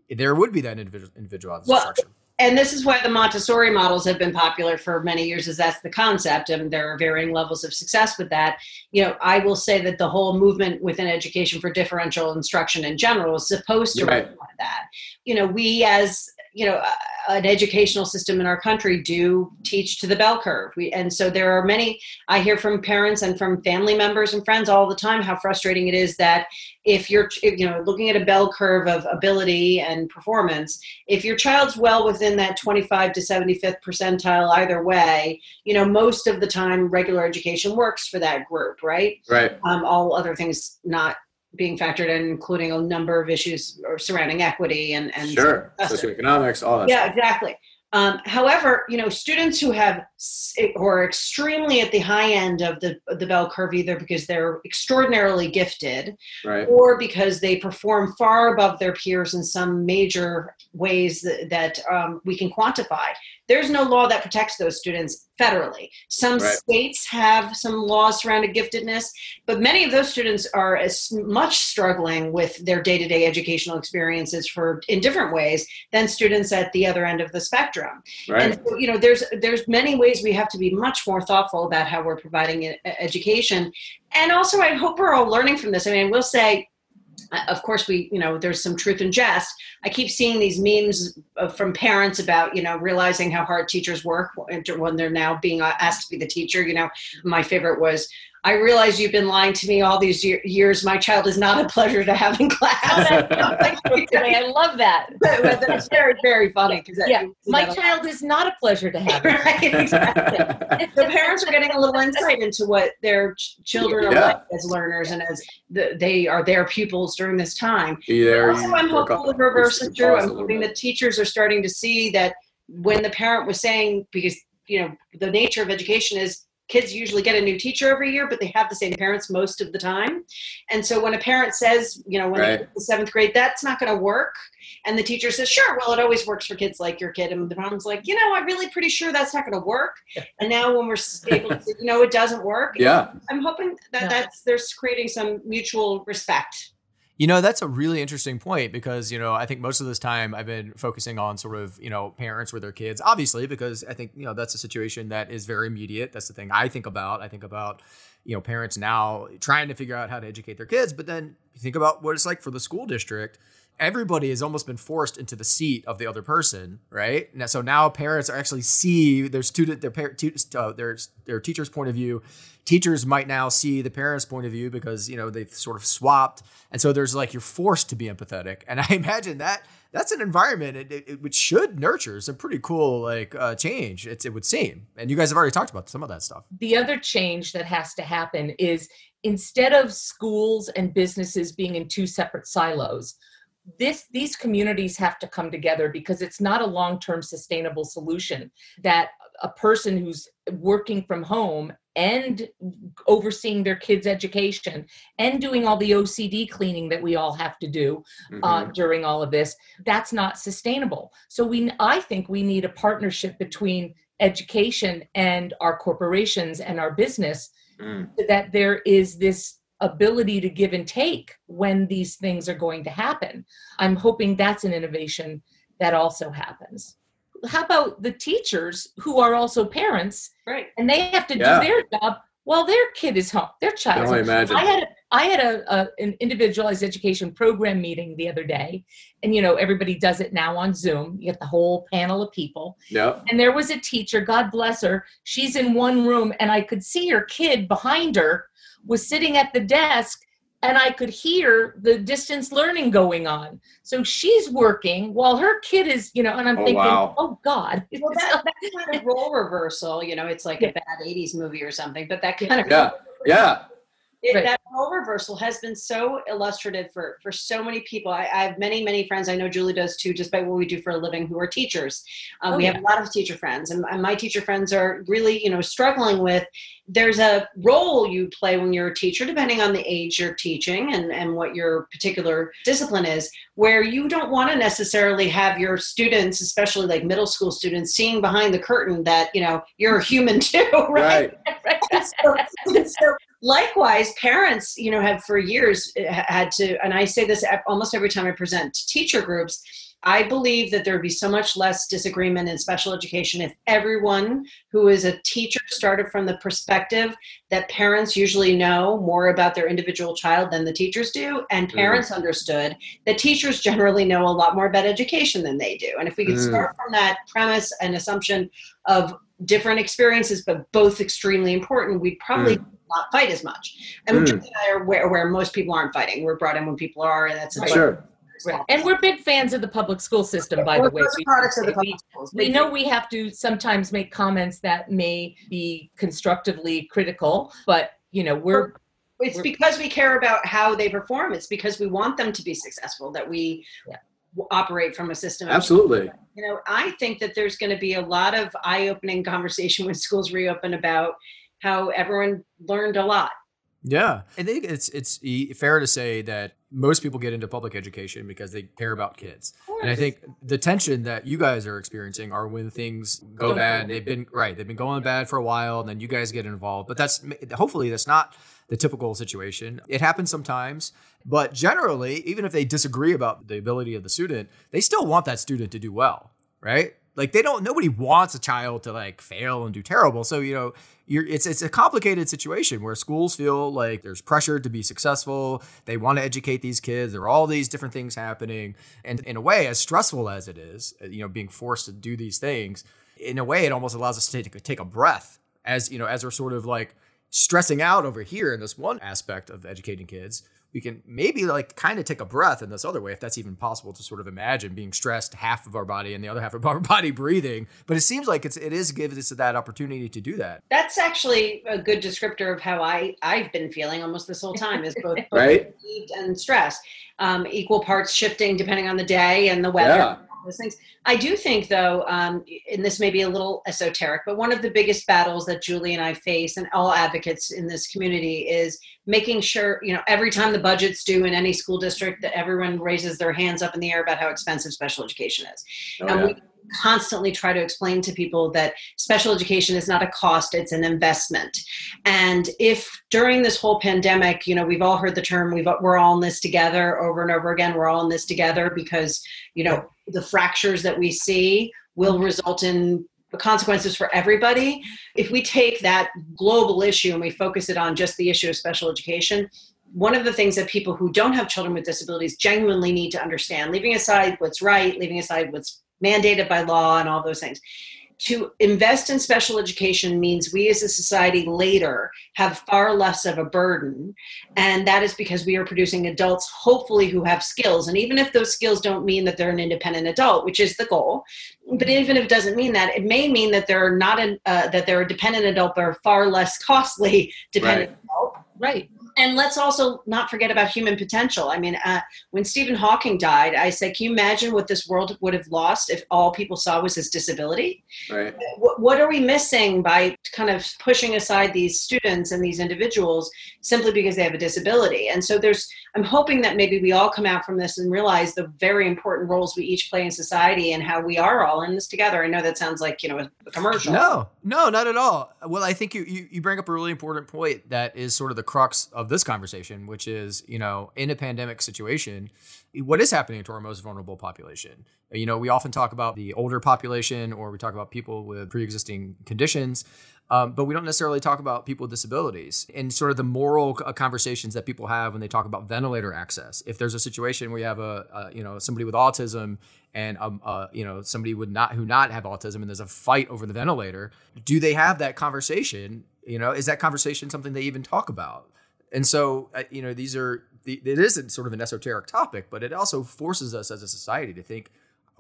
there would be that individual individualized well, instruction and this is why the Montessori models have been popular for many years, is that's the concept, and there are varying levels of success with that. You know, I will say that the whole movement within education for differential instruction in general is supposed to right. that. You know, we as you know an educational system in our country do teach to the bell curve. We, and so there are many i hear from parents and from family members and friends all the time how frustrating it is that if you're you know looking at a bell curve of ability and performance if your child's well within that 25 to 75th percentile either way you know most of the time regular education works for that group right? Right. Um, all other things not being factored in, including a number of issues surrounding equity and and sure socioeconomics, all that. Yeah, stuff. exactly. Um, however, you know, students who have who are extremely at the high end of the the bell curve, either because they're extraordinarily gifted, Right. or because they perform far above their peers in some major ways that, that um, we can quantify. There's no law that protects those students federally. Some Right. states have some laws surrounding giftedness, but many of those students are as much struggling with their day-to-day educational experiences for in different ways than students at the other end of the spectrum. Right. And so, you know, there's there's many ways we have to be much more thoughtful about how we're providing education, and also I hope we're all learning from this. I mean, we'll say. uh, Of course, we you know there's some truth in jest. I keep seeing these memes from parents about you know realizing how hard teachers work when they're now being uh, asked to be the teacher. You know, my favorite was I realize you've been lying to me all these year- years. My child is not a pleasure to have in class. I love that. But that's very very funny because Yeah, my child is not a pleasure to have. right exactly. the parents are getting a little insight into what their ch- children are Yeah. like as learners and as the, they are their pupils during this time. Be there. also, I'm work hopeful the reverse is true. pause a I'm hoping the teachers are starting to see that when the parent was saying, because you know the nature of education is kids usually get a new teacher every year, but they have the same parents most of the time. And so when a parent says, you know, when they Right. get to seventh grade, that's not going to work, and the teacher says, sure, well, it always works for kids like your kid, and the mom's like, you know, I'm really pretty sure that's not going to work. And now when we're s- able to, say, you know, it doesn't work. Yeah. I'm hoping that Yeah. that's there's creating some mutual respect. You know, that's a really interesting point because, you know, I think most of this time I've been focusing on sort of, you know, parents with their kids, obviously, because I think, you know, that's a situation that is very immediate. That's the thing I think about. I think about, you know, parents now trying to figure out how to educate their kids. But then you think about what it's like for the school district. Everybody has almost been forced into the seat of the other person, right? Now, so now parents are actually see their student, their parent, uh, their their teacher's point of view. Teachers might now see the parents' point of view because you know they've sort of swapped, and so there's like you're forced to be empathetic. And I imagine that that's an environment it, it, it- which should nurture some pretty cool like uh, change. It's, it would seem, and you guys have already talked about some of that stuff. the other change that has to happen is instead of schools and businesses being in two separate silos this these communities have to come together because it's not a long-term sustainable solution that a person who's working from home and overseeing their kids education and doing all the ocd cleaning that we all have to do uh, Mhm. during all of this that's not sustainable so we i think we need a partnership between education and our corporations and our business Mm. so that there is this ability to give and take when these things are going to happen i'm hoping that's an innovation that also happens how about the teachers who are also parents Right. and they have to Yeah. do their job while their kid is home their child can only imagine. I had a, I had a, a an individualized education program meeting the other day, and you know everybody does it now on Zoom. You get the whole panel of people, Yep. and there was a teacher. God bless her. She's in one room, and I could see her kid behind her was sitting at the desk, and I could hear the distance learning going on. So she's working while her kid is, you know, and I'm Oh, thinking, wow. oh God, Well, that, that kind of role reversal, you know, it's like a bad 80s movie or something, but that kind of Yeah. Yeah. It, Right. that role reversal has been so illustrative for for so many people. I, I have many many friends. I know Julie does too, just by what we do for a living, who are teachers. Um, Oh, we have a lot of teacher friends, and, and my teacher friends are really you know struggling with. There's a role you play when you're a teacher, depending on the age you're teaching and and what your particular discipline is, where you don't want to necessarily have your students, especially like middle school students, seeing behind the curtain that you know you're a human too, right? Right. so, so likewise parents you know have for years uh, had to and i say this almost every time i present to teacher groups i believe that there would be so much less disagreement in special education if everyone who is a teacher started from the perspective that parents usually know more about their individual child than the teachers do and parents understood that teachers generally know a lot more about education than they do. And if we could Mm. start from that premise and assumption of different experiences, but both extremely important, we'd probably not fight as much. And Mm. Julie and I are where, where most people aren't fighting. We're brought in when people are, and that's a big- Sure. Right. And we're big fans of the public school system, by We're the way. We- products of the public schools. we Big know we have to sometimes make comments that may be constructively critical, but you know, we're It's because we care about how they perform. It's because we want them to be successful that we Yeah. operate from a system of Absolutely. you know i think that there's going to be a lot of eye-opening conversation when schools reopen about how everyone learned a lot Yeah, I think it's it's fair to say that most people get into public education because they care about kids, and I think the tension that you guys are experiencing are when things go bad. bad. They've been right, they've been going bad for a while, and then you guys get involved. But that's hopefully that's not the typical situation. It happens sometimes, but generally, even if they disagree about the ability of the student, they still want that student to do well, right? Like they don't. Nobody wants a child to like fail and do terrible. So you know, you're, it's it's a complicated situation where schools feel like there's pressure to be successful. They want to educate these kids. There are all these different things happening, and in a way, as stressful as it is, uh, you know, being forced to do these things, in a way, it almost allows us to take, take a breath as you know, as we're sort of like stressing out over here in this one aspect of educating kids. We can maybe like kind of take a breath in this other way, if that's even possible to sort of imagine being stressed half of our body and the other half of our body breathing. But it seems like it's it is giving us that opportunity to do that. that's actually a good descriptor of how i i've been feeling almost this whole time is both, both Right? fatigued and stressed um, equal parts shifting depending on the day and the weather Yeah. Those things. I do think, though, um, and this may be a little esoteric, but one of the biggest battles that Julie and I face, and all advocates in this community, is making sure, you know, every time the budget's due in any school district, that everyone raises their hands up in the air about how expensive special education is. Oh, and yeah. we constantly try to explain to people that special education is not a cost it's an investment and if during this whole pandemic you know we've all heard the term we've we're all in this together over and over again we're all in this together because you know the fractures that we see will mm-hmm. result in consequences for everybody. If we take that global issue and we focus it on just the issue of special education one of the things that people who don't have children with disabilities genuinely need to understand leaving aside what's right leaving aside what's mandated by law and all those things to invest in special education means we as a society later have far less of a burden and that is because we are producing adults hopefully who have skills and even if those skills don't mean that they're an independent adult which is the goal but even if it doesn't mean that it may mean that they're not an uh, that they're a dependent adult but are far less costly dependent Right. adult Right. And let's also not forget about human potential. I mean, uh, when Stephen Hawking died, I said, can you imagine what this world would have lost if all people saw was his disability? Right. What, what are we missing by kind of pushing aside these students and these individuals simply because they have a disability? And so there's, I'm hoping that maybe we all come out from this and realize the very important roles we each play in society and how we are all in this together. I know that sounds like, you know, a, commercial. No, no, not at all. Well, I think you, you you bring up a really important point that is sort of the crux of this conversation, which is you know in a pandemic situation, what is happening to our most vulnerable population? You know, we often talk about the older population, or we talk about people with pre-existing conditions. Um, but we don't necessarily talk about people with disabilities and sort of the moral uh, conversations that people have when they talk about ventilator access. If there's a situation where you have a, a you know somebody with autism and um, uh, you know somebody would not who not have autism and there's a fight over the ventilator, do they have that conversation? You know, is that conversation something they even talk about? And so uh, you know these are it isn't sort of an esoteric topic, but it also forces us as a society to think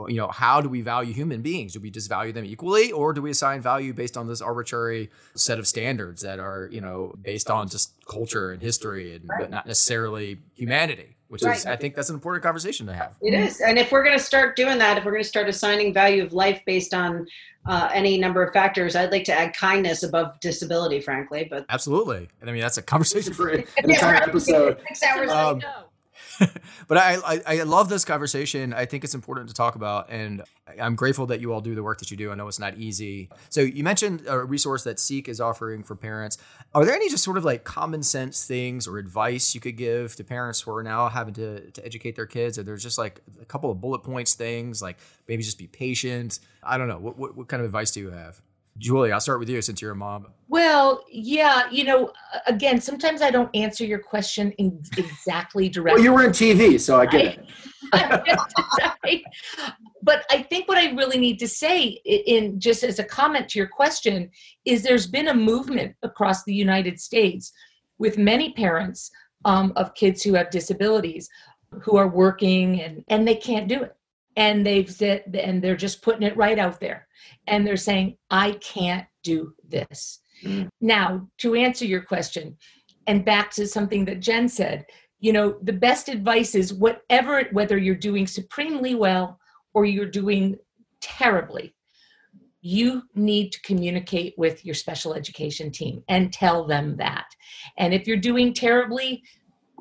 you know, how do we value human beings? Do we just value them equally, or do we assign value based on this arbitrary set of standards that are, you know, based on just culture and history and but not necessarily humanity? Which is, I think, that's an important conversation to have. It is. And if we're going to start doing that, if we're going to start assigning value of life based on uh, any number of factors, I'd like to add kindness above disability, frankly. But Absolutely, and I mean that's a conversation For for an entire episode. six hours Um, later. but I, I I love this conversation. I think it's important to talk about, and I'm grateful that you all do the work that you do. I know it's not easy. So you mentioned a resource that Seek is offering for parents. Are there any just sort of like common sense things or advice you could give to parents who are now having to to educate their kids? Or there's just like a couple of bullet points things, like maybe just be patient. I don't know. What what, what kind of advice do you have? Julie, I'll start with you since you're a mom. Well, yeah, you know, again, sometimes I don't answer your question in exactly directly. Well, you were in TV, so I get it. Right? But I think what I really need to say, in just as a comment to your question, is there's been a movement across the United States with many parents um, of kids who have disabilities who are working and, and they can't do it. And they've said, and they're just putting it right out there. And they're saying, I can't do this. Mm. Now, to answer your question, and back to something that Jen said, you know, the best advice is whatever, whether you're doing supremely well or you're doing terribly, you need to communicate with your special education team and tell them that. And if you're doing terribly,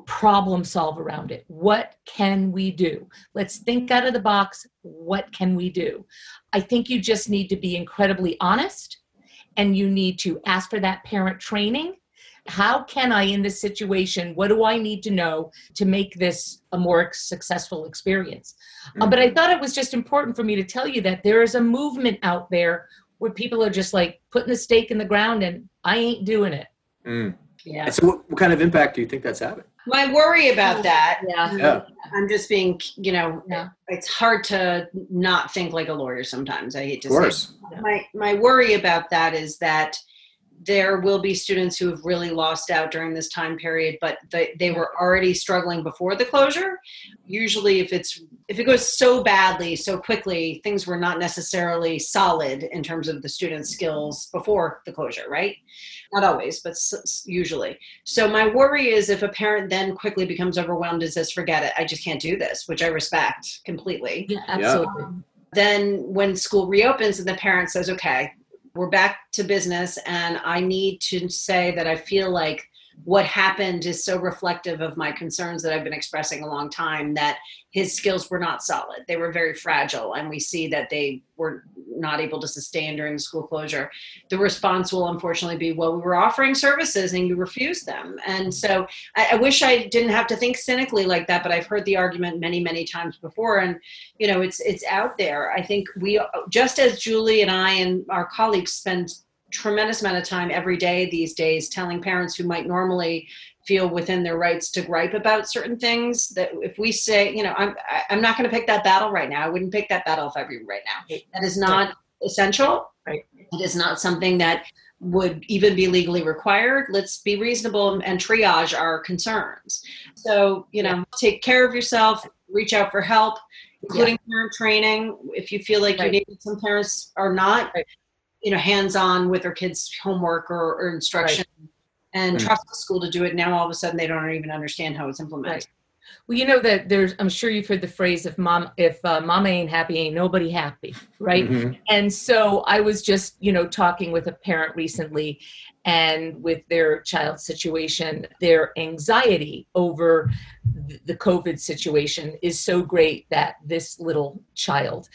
problem solve around it. What can we do? Let's think out of the box. What can we do? I think you just need to be incredibly honest and you need to ask for that parent training. How can I, in this situation, what do I need to know to make this a more successful experience? Mm-hmm. Uh, but I mm-hmm. thought it was just important for me to tell you that there is a movement out there where people are just like putting the stake in the ground and I ain't doing it. Mm. Yeah. And so, what, what kind of impact do you think that's having? My worry about oh, that, yeah. yeah. I'm just being, you know, yeah. it's hard to not think like a lawyer sometimes. I hate to of course. say. My my worry about that is that there will be students who have really lost out during this time period but they, they were already struggling before the closure usually if it's if it goes so badly so quickly things were not necessarily solid in terms of the students skills before the closure right not always but usually. So my worry is if a parent then quickly becomes overwhelmed and says forget it i just can't do this which i respect completely. Yeah absolutely. Yeah. then when school reopens and the parent says okay we're back to business and i need to say that i feel like what happened is so reflective of my concerns that I've been expressing a long time that his skills were not solid. They were very fragile, and we see that they were not able to sustain during the school closure. The response will unfortunately be, well, we were offering services and you refused them. And so I, I wish I didn't have to think cynically like that, but I've heard the argument many, many times before. And, you know, it's, it's out there. I think we, just as Julie and I and our colleagues spend tremendous amount of time every day these days telling parents who might normally feel within their rights to gripe about certain things that if we say you know i'm i'm not going to pick that battle right now. I wouldn't pick that battle if i were you right now. That is not right. essential. Right. It is not something that would even be legally required. Let's be reasonable and triage our concerns. So you know take care of yourself reach out for help including yeah. parent training if you feel like right. you need some parents are not. Right you know hands-on with their kids homework or, or instruction right. and trust the school to do it now all of a sudden they don't even understand how it's implemented right. well you know that there's i'm sure you've heard the phrase if mom if uh, mama ain't happy ain't nobody happy right mm-hmm. and so i was just you know talking with a parent recently and with their child situation their anxiety over the covid situation is so great that this little child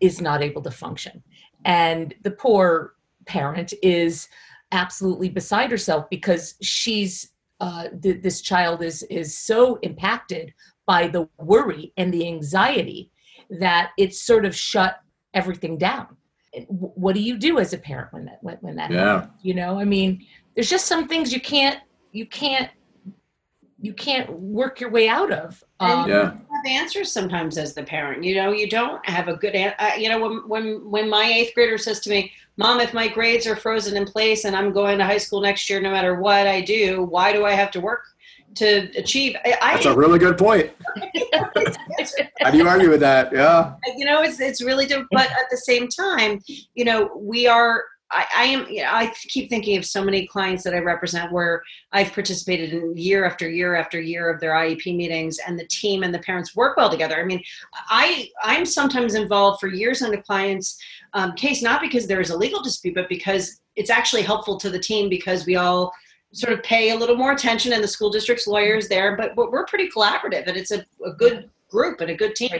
is not able to function and the poor parent is absolutely beside herself because she's uh, th- this child is is so impacted by the worry and the anxiety that it's sort of shut everything down. What do you do as a parent when that when, when that yeah. happens? You know, I mean, there's just some things you can't you can't you can't work your way out of. Um, yeah. Have answers sometimes as the parent. You know, you don't have a good. Uh, you know, when when when my eighth grader says to me, "Mom, if my grades are frozen in place and I'm going to high school next year, no matter what I do, why do I have to work to achieve?" I, That's a really good point. How do you argue with that? Yeah. You know, it's it's really different, but at the same time, you know, we are I, I, am you know, I keep thinking of so many clients that I represent where I've participated in year after year after year of their IEP meetings and the team and the parents work well together. I mean, I I'm sometimes involved for years in a client's um, case not because there is a legal dispute, but because it's actually helpful to the team because we all sort of pay a little more attention and the school district's lawyers there, but, but we're pretty collaborative and it's a, a good group and a good team.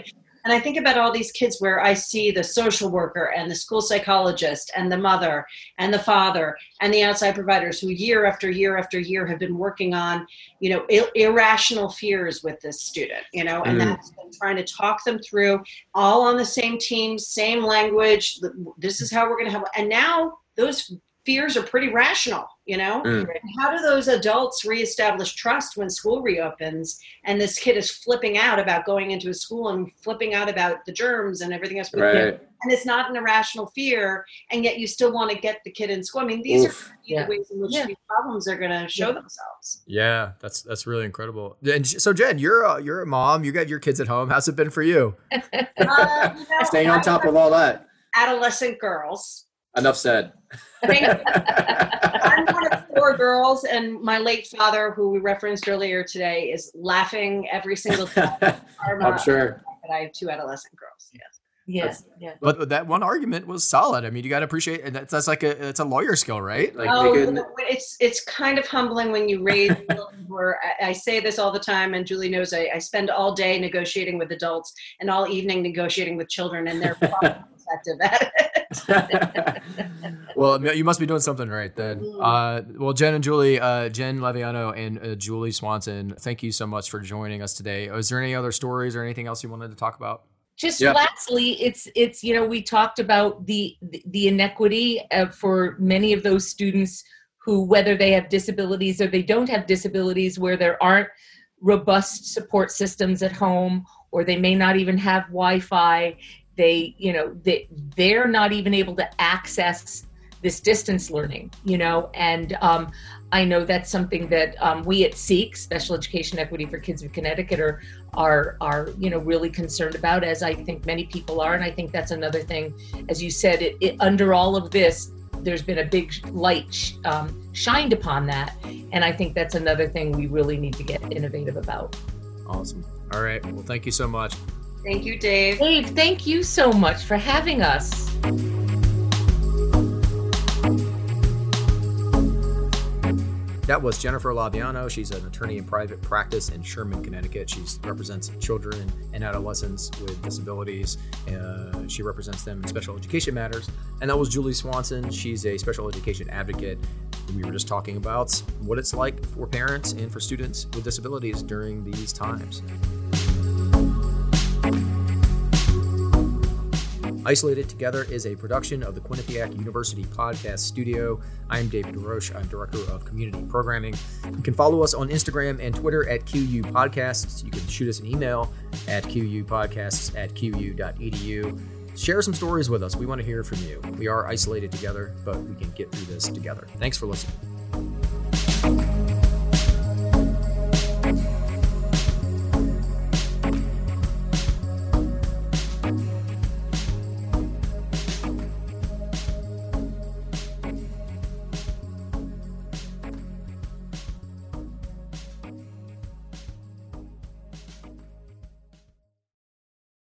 And I think about all these kids where I see the social worker and the school psychologist and the mother and the father and the outside providers who year after year after year have been working on, you know, ir- irrational fears with this student, you know, and mm. that's been trying to talk them through all on the same team, same language. This is how we're going to have, and now those fears are pretty rational, you know? Mm. How do those adults reestablish trust when school reopens and this kid is flipping out about going into a school and flipping out about the germs and everything else? Right. And it's not an irrational fear, and yet you still want to get the kid in school. I mean, these Oof. are yeah. ways in which yeah. these problems are going to show yeah. themselves. Yeah, that's that's really incredible. And so, Jen, you're a, you're a mom. You got your kids at home. How's it been for you? uh, you know, Staying on top of all that. Adolescent girls Enough said. I'm one of four girls, and my late father, who we referenced earlier today, is laughing every single time. I'm sure. That I have two adolescent girls. Yes. Yes, yeah. But that one argument was solid. I mean, you got to appreciate and that's, that's like a it's a lawyer skill, right? Like oh, can, it's it's kind of humbling when you raise. where I, I, say this all the time, and Julie knows I, I, spend all day negotiating with adults and all evening negotiating with children, and they're probably effective at it. well, you must be doing something right then. Mm. Uh, well, Jen and Julie, uh, Jen Laviano and uh, Julie Swanson, thank you so much for joining us today. Is there any other stories or anything else you wanted to talk about? Just lastly it's it's you know we talked about the the inequity uh, for many of those students who whether they have disabilities or they don't have disabilities where there aren't robust support systems at home or they may not even have wi-fi they you know they they're not even able to access this distance learning you know and um, I know that's something that um, we at SEEK, Special Education Equity for Kids of Connecticut, are are are you know really concerned about, as I think many people are, and I think that's another thing. As you said, it, it under all of this, there's been a big light sh- um, shined upon that, and I think that's another thing we really need to get innovative about. Awesome. All right. Well, thank you so much. Thank you, Dave. Dave, thank you so much for having us. That was Jennifer Laviano. She's an attorney in private practice in Sherman, Connecticut. She represents children and adolescents with disabilities. Uh, she represents them in special education matters. And that was Julie Swanson. She's a special education advocate. We were just talking about what it's like for parents and for students with disabilities during these times. Isolated Together is a production of the Quinnipiac University Podcast Studio. I'm David DeRoche. I'm Director of Community Programming. You can follow us on Instagram and Twitter at QU Podcasts. You can shoot us an email at qupodcasts at qu.edu. Share some stories with us. We want to hear from you. We are isolated together, but we can get through this together. Thanks for listening.